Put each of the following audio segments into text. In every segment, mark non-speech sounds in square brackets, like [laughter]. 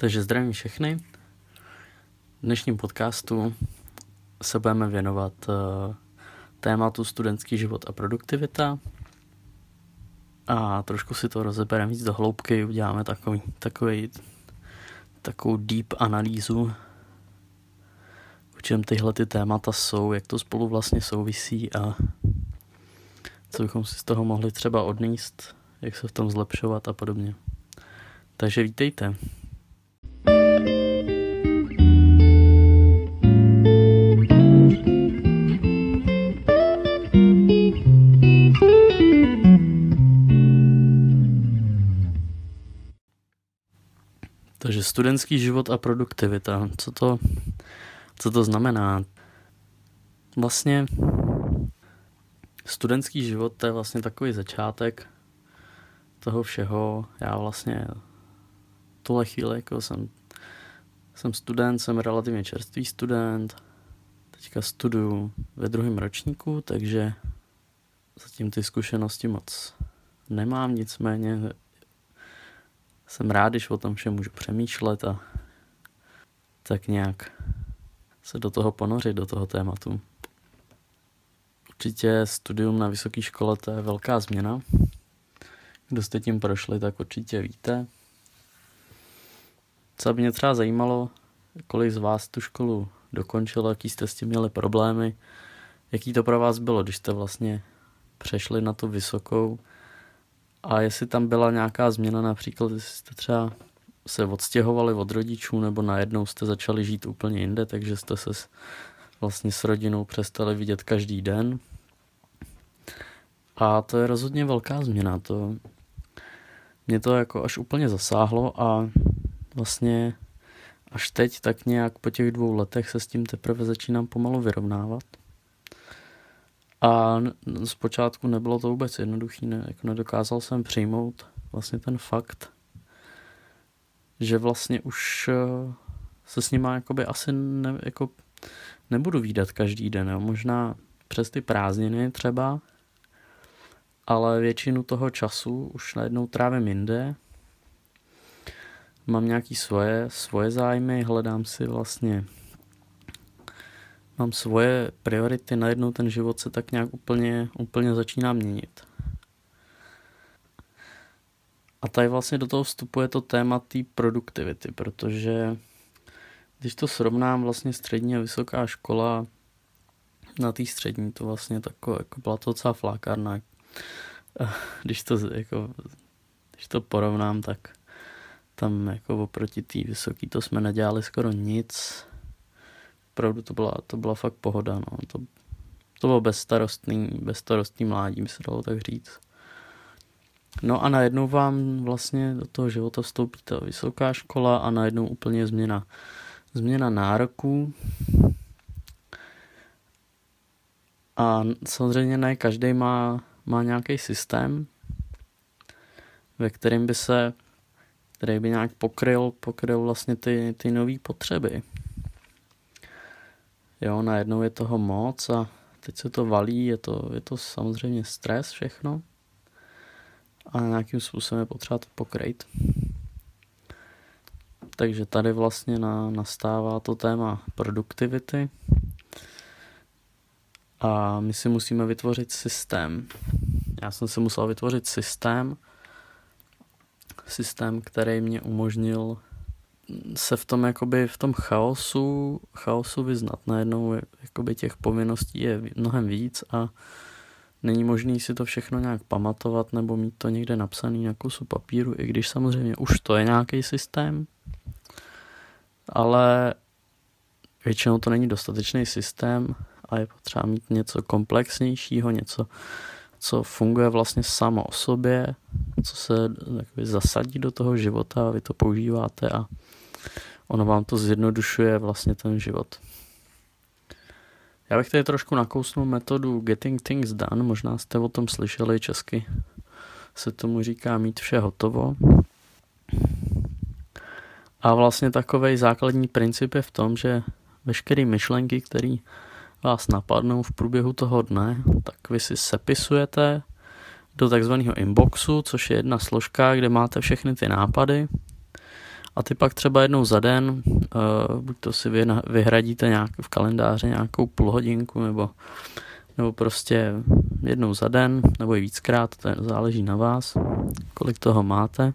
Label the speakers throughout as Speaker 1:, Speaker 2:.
Speaker 1: Takže zdravím všechny. V dnešním podcastu se budeme věnovat uh, tématu studentský život a produktivita. A trošku si to rozebereme víc do hloubky, uděláme takový, takový, takovou deep analýzu, o čem tyhle ty témata jsou, jak to spolu vlastně souvisí a co bychom si z toho mohli třeba odníst, jak se v tom zlepšovat a podobně. Takže vítejte. Studentský život a produktivita. Co to, co to znamená? Vlastně studentský život to je vlastně takový začátek toho všeho. Já vlastně tuhle chvíli jako jsem, jsem student, jsem relativně čerstvý student, teďka studuju ve druhém ročníku, takže zatím ty zkušenosti moc nemám, nicméně jsem rád, když o tom všem můžu přemýšlet a tak nějak se do toho ponořit, do toho tématu. Určitě studium na vysoké škole to je velká změna. Kdo jste tím prošli, tak určitě víte. Co by mě třeba zajímalo, kolik z vás tu školu dokončilo, jaký jste s tím měli problémy, jaký to pro vás bylo, když jste vlastně přešli na tu vysokou a jestli tam byla nějaká změna, například jestli jste třeba se odstěhovali od rodičů nebo najednou jste začali žít úplně jinde, takže jste se vlastně s rodinou přestali vidět každý den. A to je rozhodně velká změna. To, mě to jako až úplně zasáhlo a vlastně až teď tak nějak po těch dvou letech se s tím teprve začínám pomalu vyrovnávat. A zpočátku nebylo to vůbec jednoduché, ne, jako nedokázal jsem přijmout vlastně ten fakt, že vlastně už eh, se s nima jakoby asi ne, jako nebudu výdat každý den, jo. možná přes ty prázdniny třeba, ale většinu toho času už najednou trávím jinde. Mám nějaký svoje, svoje zájmy, hledám si vlastně mám svoje priority, najednou ten život se tak nějak úplně, úplně začíná měnit. A tady vlastně do toho vstupuje to téma té produktivity, protože když to srovnám vlastně střední a vysoká škola, na té střední to vlastně takové, jako byla to docela flákárna. [laughs] Když to, jako, když to porovnám, tak tam jako oproti té vysoké to jsme nedělali skoro nic opravdu to byla, to byla fakt pohoda, no. To, to bylo bezstarostný, bezstarostný mládí, by se dalo tak říct. No a najednou vám vlastně do toho života vstoupí ta vysoká škola a najednou úplně změna, změna nároků. A samozřejmě ne každý má, má nějaký systém, ve kterém by se, který by nějak pokryl, pokryl vlastně ty, ty nové potřeby. Jo, najednou je toho moc a teď se to valí, je to, je to samozřejmě stres všechno a nějakým způsobem je potřeba to pokrejt. Takže tady vlastně na, nastává to téma produktivity a my si musíme vytvořit systém. Já jsem si musel vytvořit systém, systém, který mě umožnil se v tom jakoby v tom chaosu, chaosu vyznat. Najednou jakoby těch povinností je mnohem víc a není možný si to všechno nějak pamatovat nebo mít to někde napsaný na kusu papíru, i když samozřejmě už to je nějaký systém, ale většinou to není dostatečný systém a je potřeba mít něco komplexnějšího, něco, co funguje vlastně samo o sobě, co se zasadí do toho života a vy to používáte a ono vám to zjednodušuje vlastně ten život. Já bych tady trošku nakousnul metodu Getting Things Done, možná jste o tom slyšeli česky, se tomu říká mít vše hotovo. A vlastně takový základní princip je v tom, že veškeré myšlenky, které vás napadnou v průběhu toho dne, tak vy si sepisujete do takzvaného inboxu, což je jedna složka, kde máte všechny ty nápady A ty pak třeba jednou za den, uh, buď to si vy, vyhradíte nějak v kalendáři nějakou půl hodinku, nebo, nebo prostě jednou za den, nebo i víckrát, to záleží na vás, kolik toho máte,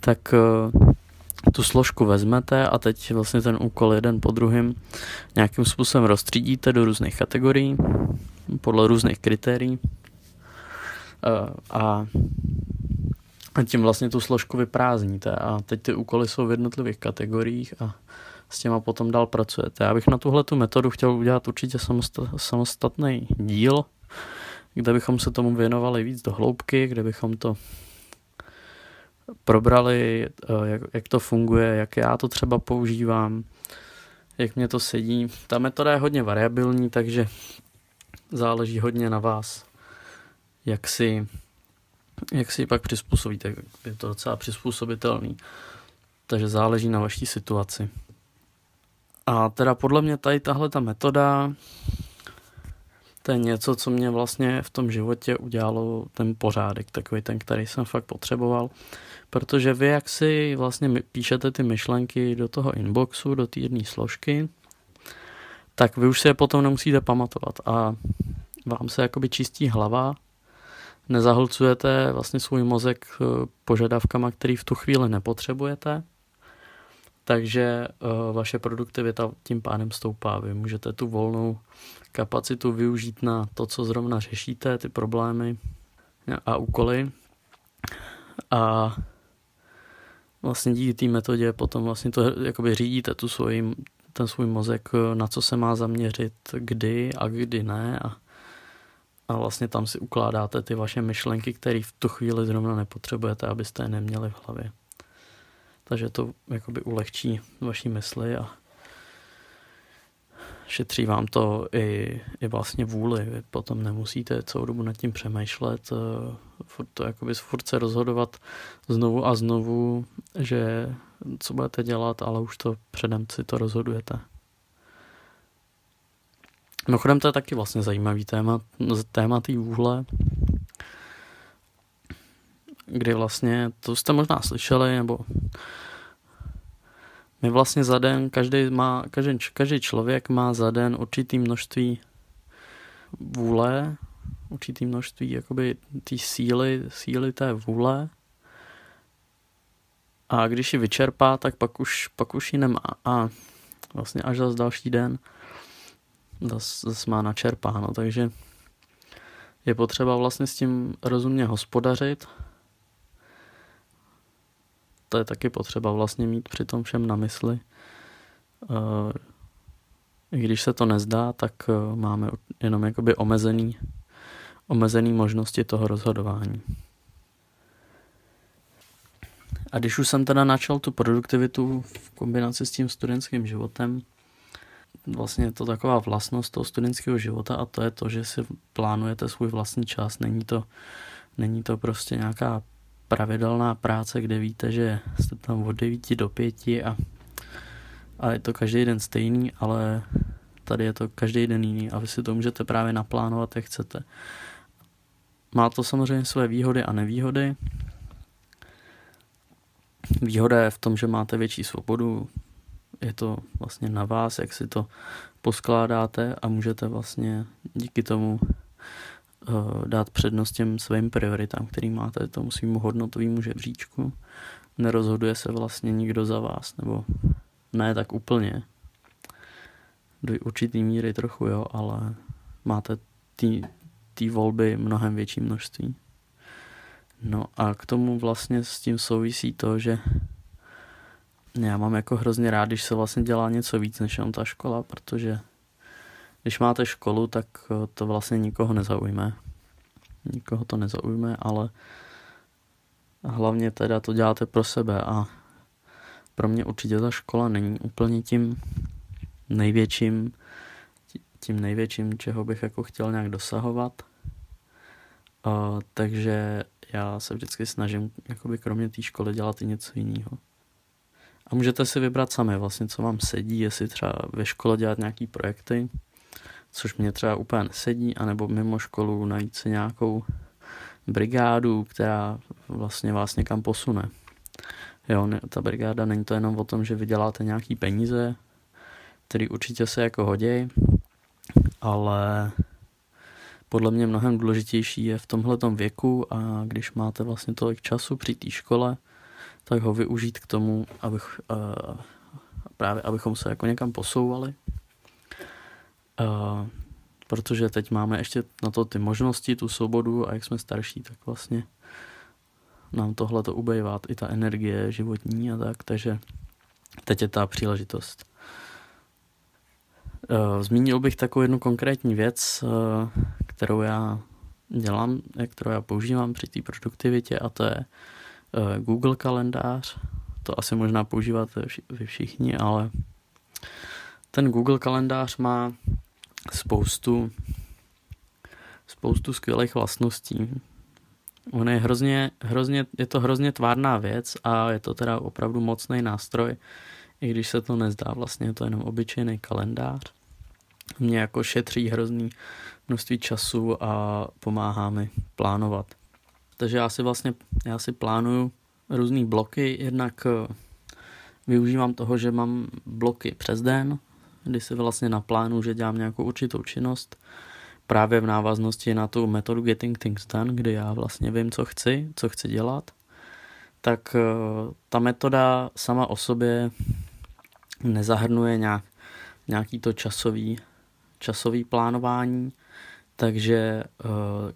Speaker 1: tak uh, tu složku vezmete a teď vlastně ten úkol jeden po druhém nějakým způsobem rozstřídíte do různých kategorií, podle různých kritérií. Uh, a a tím vlastně tu složku vyprázdníte a teď ty úkoly jsou v jednotlivých kategoriích a s těma potom dál pracujete. Já bych na tuhle tu metodu chtěl udělat určitě samostatný díl, kde bychom se tomu věnovali víc do hloubky, kde bychom to probrali, eh, jak, jak to funguje, jak já to třeba používám, jak mě to sedí. Ta metoda je hodně variabilní, takže záleží hodně na vás, jak si jak si ji pak přizpůsobíte. Je to docela přizpůsobitelný. Takže záleží na vaší situaci. A teda podle mě tady tahle ta metoda, to je něco, co mě vlastně v tom životě udělalo ten pořádek, takový ten, který jsem fakt potřeboval. Protože vy, jak si vlastně píšete ty myšlenky do toho inboxu, do té jedné složky, tak vy už si je potom nemusíte pamatovat a vám se jakoby čistí hlava nezahlcujete vlastně svůj mozek eh, požadavkama, který v tu chvíli nepotřebujete, takže uh, vaše produktivita tím pádem stoupá. Vy můžete tu volnou kapacitu využít na to, co zrovna řešíte, ty problémy a úkoly. A vlastně díky té metodě potom vlastně to jakoby řídíte tu svůj, ten svůj mozek, eh, na co se má zaměřit, kdy a kdy ne a a vlastně tam si ukládáte ty vaše myšlenky, které v tu chvíli zrovna nepotřebujete, abyste je neměli v hlavě. Takže to jakoby ulehčí vaší mysli a šetří vám to i, i vlastně vůli. Vy potom nemusíte celou dobu nad tím přemýšlet, eh, furt to jakoby furt se rozhodovat znovu a znovu, že co budete dělat, ale už to předem si to rozhodujete. Mimochodem to je taky vlastně zajímavý téma, téma té vůle, kdy vlastně, to jste možná slyšeli, nebo my vlastně za den, každý, má, každý, každý člověk má za den určitý množství vůle, určitý množství jakoby té síly, síly té vůle. A když ji vyčerpá, tak pak už, pak už ji nemá. A vlastně až za další den zase zas má načerpáno, takže je potřeba vlastně s tím rozumně hospodařit. To je taky potřeba vlastně mít při tom všem na mysli. Eh, I když se to nezdá, tak eh, máme jenom jakoby omezený, omezený možnosti toho rozhodování. A když už jsem teda načal tu produktivitu v kombinaci s tím studentským životem, vlastně to taková vlastnost toho studentského života a to je to, že si plánujete svůj vlastní čas. Není to, není to prostě nějaká pravidelná práce, kde víte, že jste tam od 9 do 5 a, a je to každý den stejný, ale tady je to každý den jiný a vy si to můžete právě naplánovat, jak chcete. Má to samozřejmě své výhody a nevýhody. Výhoda je v tom, že máte větší svobodu, je to vlastně na vás, jak si to poskládáte a můžete vlastně díky tomu uh, dát přednost těm svým prioritám, který máte, tomu svým hodnotovému žebříčku. Nerozhoduje se vlastně nikdo za vás, nebo ne tak úplně. Do určitý míry trochu, jo, ale máte ty volby mnohem větší množství. No a k tomu vlastně s tím souvisí to, že já mám jako hrozně rád, když se vlastně dělá něco víc než jenom ta škola, protože když máte školu, tak eh, to vlastně nikoho nezaujme. Nikoho to nezaujme, ale hlavně teda to děláte pro sebe a pro mě určitě ta škola není úplně tím největším, tím největším, čeho bych jako chtěl nějak dosahovat. Uh, takže já se vždycky snažím, jakoby kromě té školy dělat i něco jiného. A můžete si vybrat sami vlastně, co vám sedí, jestli třeba ve škole dělat nějaký projekty, což mě třeba úplně nesedí, anebo mimo školu najít si nějakou brigádu, která vlastně vás někam posune. Jo, ne, ta brigáda není to jenom o tom, že vyděláte nějaký peníze, který určitě se jako hodí, ale podle mě mnohem důležitější je v tomhletom věku a když máte vlastně tolik času při té škole, tak ho využít k tomu, abych, uh, právě abychom se jako někam posouvali. Uh, protože teď máme ještě na to ty možnosti, tu svobodu a jak jsme starší, tak vlastně nám tohle to ubejvá, i ta energie životní a tak, takže teď je ta příležitost. Eh, zmínil bych takovou jednu konkrétní věc, kterou já dělám, kterou já používám při té produktivitě a to je Google kalendář. To asi možná používáte vy všichni, ale ten Google kalendář má spoustu spoustu skvělých vlastností. On je hrozně, hrozně, je to hrozně tvárná věc a je to teda opravdu mocný nástroj, i když se to nezdá, vlastně je to jenom obyčejný kalendář. Mě jako šetří hrozný množství času a pomáhá mi plánovat. Takže já si vlastně, já si plánuju různé bloky, jednak eh, využívám toho, že mám bloky přes den, kdy si vlastně naplánu, že dělám nějakou určitou činnost, právě v návaznosti na tu metodu Getting Things Done, kdy já vlastně vím, co chci, co chci dělat, tak eh, ta metoda sama o sobě nezahrnuje nějak, nějaký to časový, časový plánování, takže eh,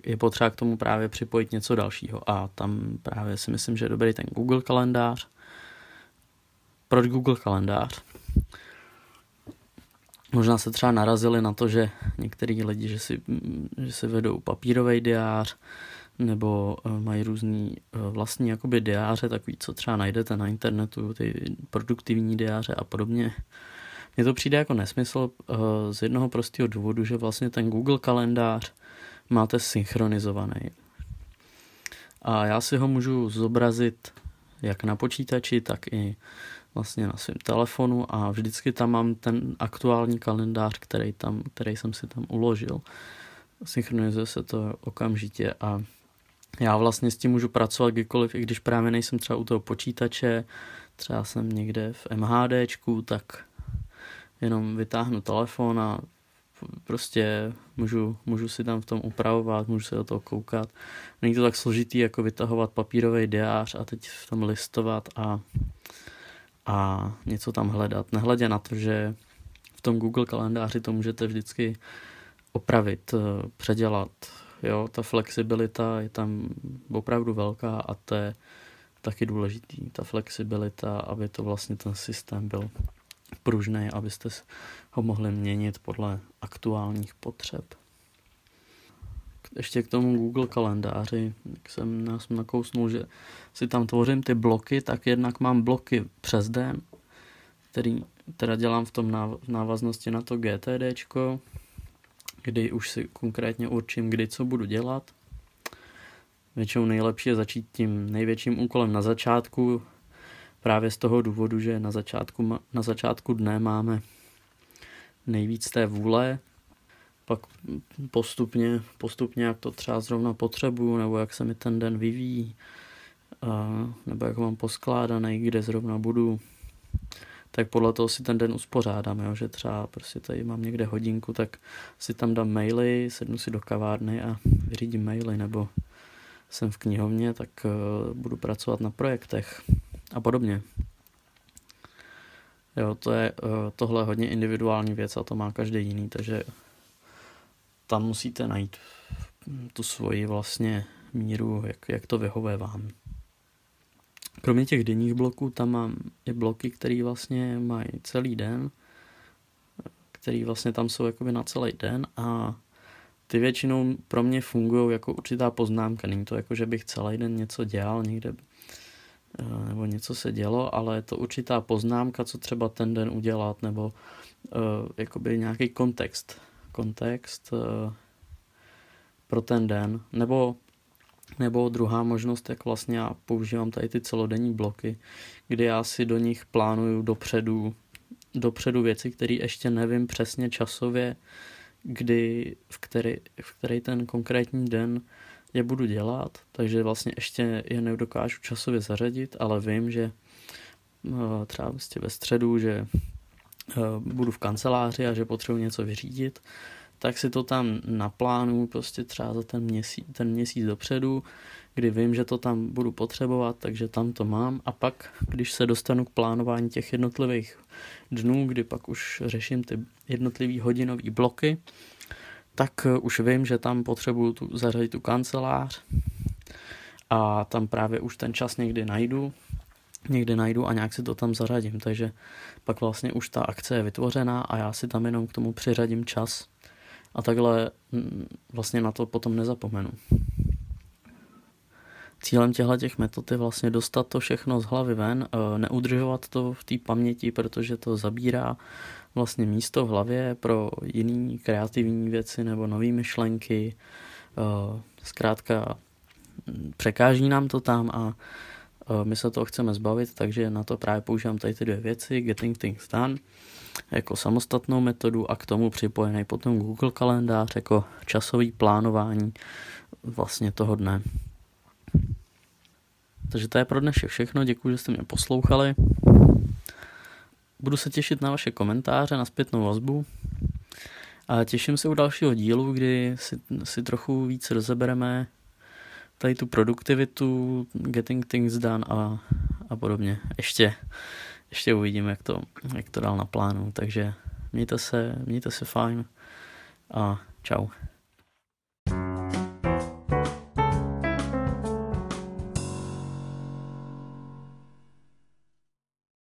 Speaker 1: je potřeba k tomu právě připojit něco dalšího. A tam právě si myslím, že je dobrý ten Google kalendář. Proč Google kalendář? Možná se třeba narazili na to, že některý lidi, že si, že si vedou papírový diář, nebo eh, mají různý eh, vlastní jakoby diáře, takový, co třeba najdete na internetu, ty produktivní diáře a podobně. Mně to přijde jako nesmysl eh, z jednoho prostého důvodu, že vlastně ten Google kalendář máte synchronizovaný. A já si ho můžu zobrazit jak na počítači, tak i vlastně na svém telefonu a vždycky tam mám ten aktuální kalendář, který, tam, který jsem si tam uložil. Synchronizuje se to okamžitě a já vlastně s tím můžu pracovat kdykoliv, i když právě nejsem třeba u toho počítače, třeba jsem někde v MHDčku, tak jenom vytáhnu telefon a prostě můžu, můžu si tam v tom upravovat, můžu se do toho koukat. Není to tak složitý, jako vytahovat papírový diář a teď v tom listovat a a něco tam hledat. Nehledě na to, že v tom Google kalendáři to můžete vždycky opravit, eh, předělat. Jo, ta flexibilita je tam opravdu velká a to je taky důležitý. Ta flexibilita, aby to vlastně ten systém byl pružný, abyste ho mohli měnit podle aktuálních potřeb ještě k tomu Google kalendáři, jak jsem, jsem nakousnul, že si tam tvořím ty bloky, tak jednak mám bloky přes den, který teda dělám v tom návaznosti na to GTDčko, kdy už si konkrétně určím, kdy co budu dělat. Většinou nejlepší je začít tím největším úkolem na začátku, právě z toho důvodu, že na začátku, na začátku dne máme nejvíc té vůle, pak postupně, postupně, jak to třeba zrovna potřebuju, nebo jak se mi ten den vyvíjí, nebo jak mám poskládaný, kde zrovna budu, tak podle toho si ten den uspořádám, jo? že třeba prostě tady mám někde hodinku, tak si tam dám maily, sednu si do kavárny a vyřídím maily, nebo jsem v knihovně, tak uh, budu pracovat na projektech a podobně. Jo, to je uh, tohle hodně individuální věc a to má každý jiný, takže tam musíte najít tu svoji vlastně míru, jak, jak to vyhovuje vám. Kromě těch denních bloků, tam mám i bloky, které vlastně mají celý den, který vlastně tam jsou jakoby na celý den a ty většinou pro mě fungují jako určitá poznámka. Není to jako, že bych celý den něco dělal někde eh, nebo něco se dělo, ale je to určitá poznámka, co třeba ten den udělat, nebo uh, jakoby nějaký kontext. Kontext eh, pro ten den, nebo, nebo druhá možnost, jak vlastně já používám tady ty celodenní bloky, kdy já si do nich plánuju dopředu, dopředu věci, které ještě nevím přesně časově, kdy, v který, v který ten konkrétní den je budu dělat, takže vlastně ještě je nedokážu časově zařadit, ale vím, že třeba vlastně ve středu, že budu v kanceláři a že potřebuji něco vyřídit, tak si to tam naplánu prostě třeba za ten měsíc, ten měsíc dopředu, kdy vím, že to tam budu potřebovat, takže tam to mám. A pak, když se dostanu k plánování těch jednotlivých dnů, kdy pak už řeším ty jednotlivý hodinové bloky, tak už vím, že tam potřebuju tu, zařadit tu kancelář a tam právě už ten čas někdy najdu, někdy najdu a nějak si to tam zařadím, takže pak vlastně už ta akce je vytvořená a já si tam jenom k tomu přiřadím čas a takhle mm, vlastně na to potom nezapomenu. Cílem těchto těch metod je vlastně dostat to všechno z hlavy ven, eh, neudržovat to v té paměti, protože to zabírá vlastně místo v hlavě pro jiné kreativní věci nebo nové myšlenky. Eh, zkrátka mm, překáží nám to tam a eh, my se toho chceme zbavit, takže na to právě používám tady ty dvě věci, Getting Things Done jako samostatnou metodu a k tomu připojený potom Google kalendář jako časový plánování vlastně toho dne. Takže to je pro dnešek všechno, děkuji, že jste mě poslouchali. Budu se těšit na vaše komentáře, na zpětnou vazbu. A těším se u dalšího dílu, kdy si, si trochu víc rozebereme tady tu produktivitu, getting things done a, a podobně. Ještě, ještě uvidím, jak to, jak to dál na plánu. Takže mějte se, mějte se fajn a čau.